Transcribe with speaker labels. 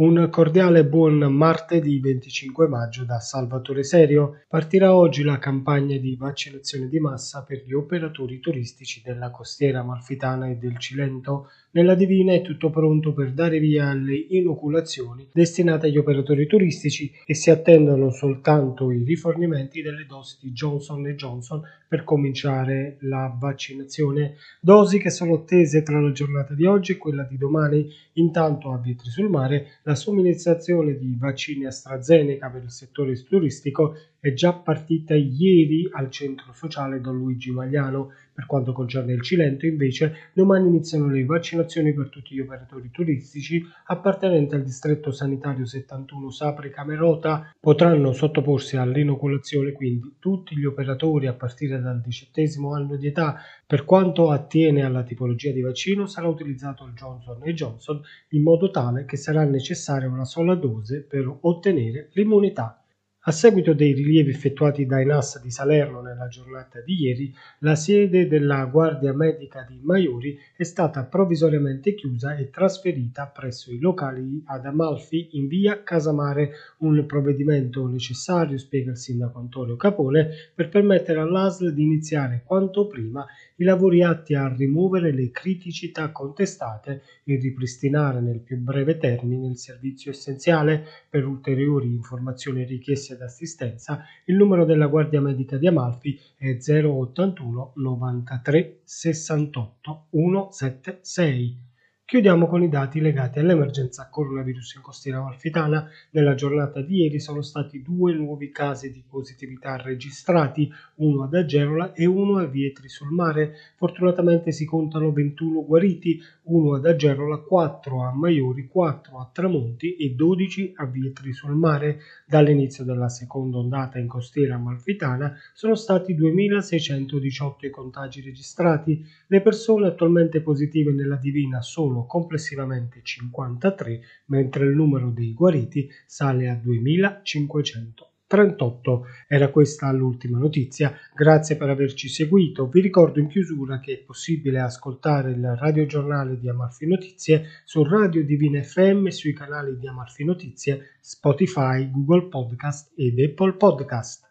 Speaker 1: Un cordiale buon martedì 25 maggio da Salvatore Serio. Partirà oggi la campagna di vaccinazione di massa per gli operatori turistici della costiera amalfitana e del Cilento. Nella Divina è tutto pronto per dare via alle inoculazioni destinate agli operatori turistici e si attendono soltanto i rifornimenti delle dosi di Johnson Johnson per cominciare la vaccinazione. Dosi che sono attese tra la giornata di oggi e quella di domani. Intanto a Vietri sul Mare la somministrazione di vaccini AstraZeneca per il settore turistico è già partita ieri al centro sociale Don Luigi Magliano. Per quanto concerne il Cilento, invece, domani iniziano le vaccinazioni per tutti gli operatori turistici appartenenti al distretto sanitario 71 Sapri Camerota. Potranno sottoporsi all'inoculazione quindi tutti gli operatori a partire dal diciottesimo anno di età. Per quanto attiene alla tipologia di vaccino, sarà utilizzato il Johnson Johnson in modo tale che sarà necessaria una sola dose per ottenere l'immunità a seguito dei rilievi effettuati dai NAS di Salerno nella giornata di ieri, la sede della Guardia Medica di Maiori è stata provvisoriamente chiusa e trasferita presso i locali ad Amalfi in via Casamare, un provvedimento necessario, spiega il sindaco Antonio Capone, per permettere all'ASL di iniziare quanto prima i lavori atti a rimuovere le criticità contestate e ripristinare nel più breve termine il servizio essenziale. Per ulteriori informazioni richieste servizi d'assistenza, il numero della Guardia Medica di Amalfi è 081 93 68 176. Chiudiamo con i dati legati all'emergenza coronavirus in costiera amalfitana. Nella giornata di ieri sono stati due nuovi casi di positività registrati, uno ad Agerola e uno a Vietri sul mare. Fortunatamente si contano 21 guariti, uno ad Agerola, 4 a Maiori, 4 a Tramonti e 12 a Vietri sul mare. Dall'inizio della seconda ondata in costiera amalfitana sono stati 2618 i contagi registrati. Le persone attualmente positive nella Divina sono sono complessivamente 53, mentre il numero dei guariti sale a 2538. Era questa l'ultima notizia, grazie per averci seguito. Vi ricordo in chiusura che è possibile ascoltare il radiogiornale di Amalfi Notizie su Radio Divina FM sui canali di Amalfi Notizie, Spotify, Google Podcast ed Apple Podcast.